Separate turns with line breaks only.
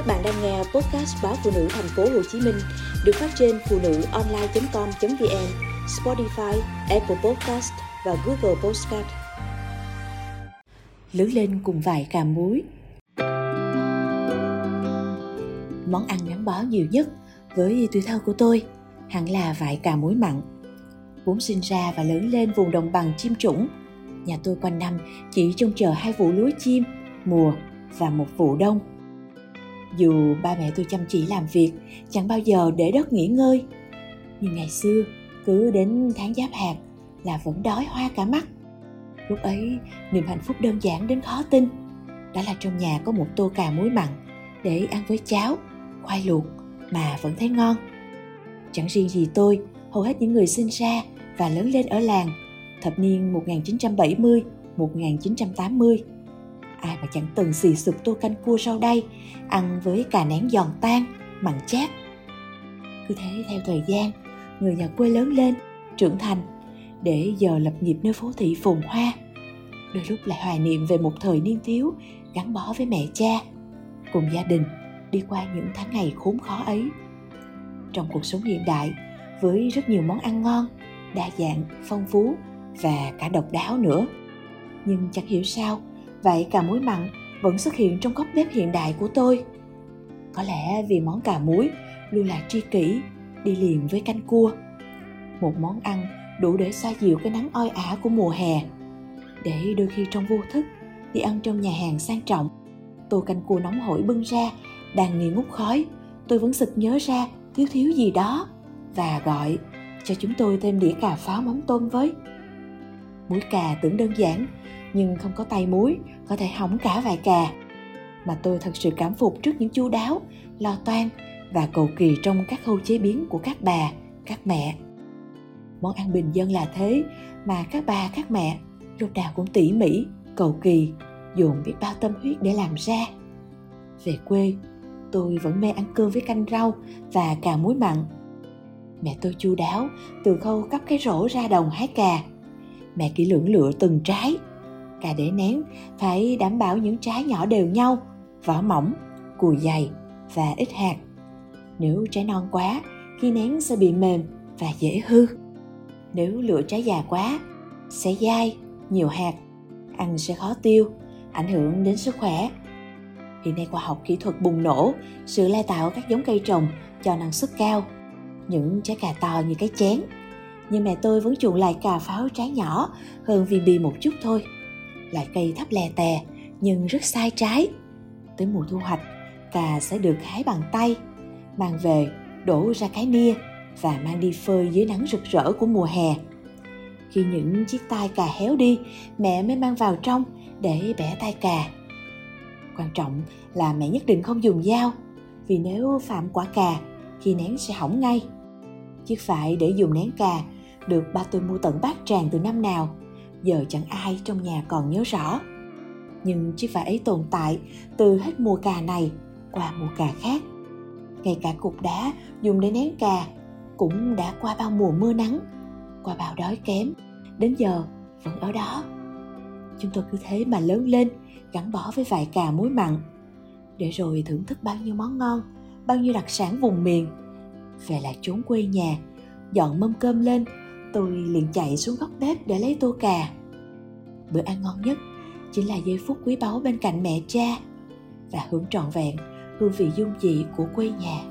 Các bạn đang nghe podcast báo phụ nữ thành phố Hồ Chí Minh được phát trên phụ nữ online.com.vn, Spotify, Apple Podcast và Google Podcast. Lớn lên cùng vài cà muối. Món ăn gắn bó nhiều nhất với tuổi thơ của tôi hẳn là vải cà muối mặn. Vốn sinh ra và lớn lên vùng đồng bằng chim chủng. nhà tôi quanh năm chỉ trông chờ hai vụ lúa chim mùa và một vụ đông dù ba mẹ tôi chăm chỉ làm việc chẳng bao giờ để đất nghỉ ngơi. Nhưng ngày xưa cứ đến tháng giáp hạt là vẫn đói hoa cả mắt. Lúc ấy niềm hạnh phúc đơn giản đến khó tin. Đó là trong nhà có một tô cà muối mặn để ăn với cháo khoai luộc mà vẫn thấy ngon. Chẳng riêng gì tôi hầu hết những người sinh ra và lớn lên ở làng thập niên 1970, 1980 ai mà chẳng từng xì sụp tô canh cua sau đây, ăn với cà nén giòn tan, mặn chát. Cứ thế theo thời gian, người nhà quê lớn lên, trưởng thành, để giờ lập nghiệp nơi phố thị phồn hoa. Đôi lúc lại hoài niệm về một thời niên thiếu gắn bó với mẹ cha, cùng gia đình, đi qua những tháng ngày khốn khó ấy. Trong cuộc sống hiện đại, với rất nhiều món ăn ngon, đa dạng, phong phú và cả độc đáo nữa. Nhưng chẳng hiểu sao vậy cà muối mặn vẫn xuất hiện trong góc bếp hiện đại của tôi. Có lẽ vì món cà muối luôn là tri kỷ, đi liền với canh cua. Một món ăn đủ để xoa dịu cái nắng oi ả của mùa hè. Để đôi khi trong vô thức, đi ăn trong nhà hàng sang trọng, tô canh cua nóng hổi bưng ra, đang nghi ngút khói, tôi vẫn sực nhớ ra thiếu thiếu gì đó và gọi cho chúng tôi thêm đĩa cà pháo mắm tôm với. Muối cà tưởng đơn giản nhưng không có tay muối, có thể hỏng cả vài cà. Mà tôi thật sự cảm phục trước những chu đáo, lo toan và cầu kỳ trong các khâu chế biến của các bà, các mẹ. Món ăn bình dân là thế, mà các bà, các mẹ lúc nào cũng tỉ mỉ, cầu kỳ, dồn biết bao tâm huyết để làm ra. Về quê, tôi vẫn mê ăn cơm với canh rau và cà muối mặn. Mẹ tôi chu đáo, từ khâu cắp cái rổ ra đồng hái cà. Mẹ kỹ lưỡng lựa từng trái cà để nén, phải đảm bảo những trái nhỏ đều nhau, vỏ mỏng, cùi dày và ít hạt. Nếu trái non quá, khi nén sẽ bị mềm và dễ hư. Nếu lựa trái già quá, sẽ dai, nhiều hạt, ăn sẽ khó tiêu, ảnh hưởng đến sức khỏe. Hiện nay khoa học kỹ thuật bùng nổ, sự lai tạo các giống cây trồng cho năng suất cao. Những trái cà to như cái chén. Nhưng mẹ tôi vẫn chuộng lại cà pháo trái nhỏ hơn vì bì một chút thôi loại cây thấp lè tè, nhưng rất sai trái. Tới mùa thu hoạch cà sẽ được hái bằng tay, mang về đổ ra cái nia và mang đi phơi dưới nắng rực rỡ của mùa hè. Khi những chiếc tai cà héo đi, mẹ mới mang vào trong để bẻ tai cà. Quan trọng là mẹ nhất định không dùng dao, vì nếu phạm quả cà khi nén sẽ hỏng ngay. Chiếc phải để dùng nén cà được ba tôi mua tận bát tràng từ năm nào giờ chẳng ai trong nhà còn nhớ rõ. Nhưng chiếc vải ấy tồn tại từ hết mùa cà này qua mùa cà khác. Ngay cả cục đá dùng để nén cà cũng đã qua bao mùa mưa nắng, qua bao đói kém. Đến giờ vẫn ở đó. Chúng tôi cứ thế mà lớn lên, gắn bó với vài cà muối mặn. Để rồi thưởng thức bao nhiêu món ngon, bao nhiêu đặc sản vùng miền. Về lại chốn quê nhà, dọn mâm cơm lên tôi liền chạy xuống góc bếp để lấy tô cà. Bữa ăn ngon nhất chính là giây phút quý báu bên cạnh mẹ cha và hưởng trọn vẹn hương vị dung dị của quê nhà.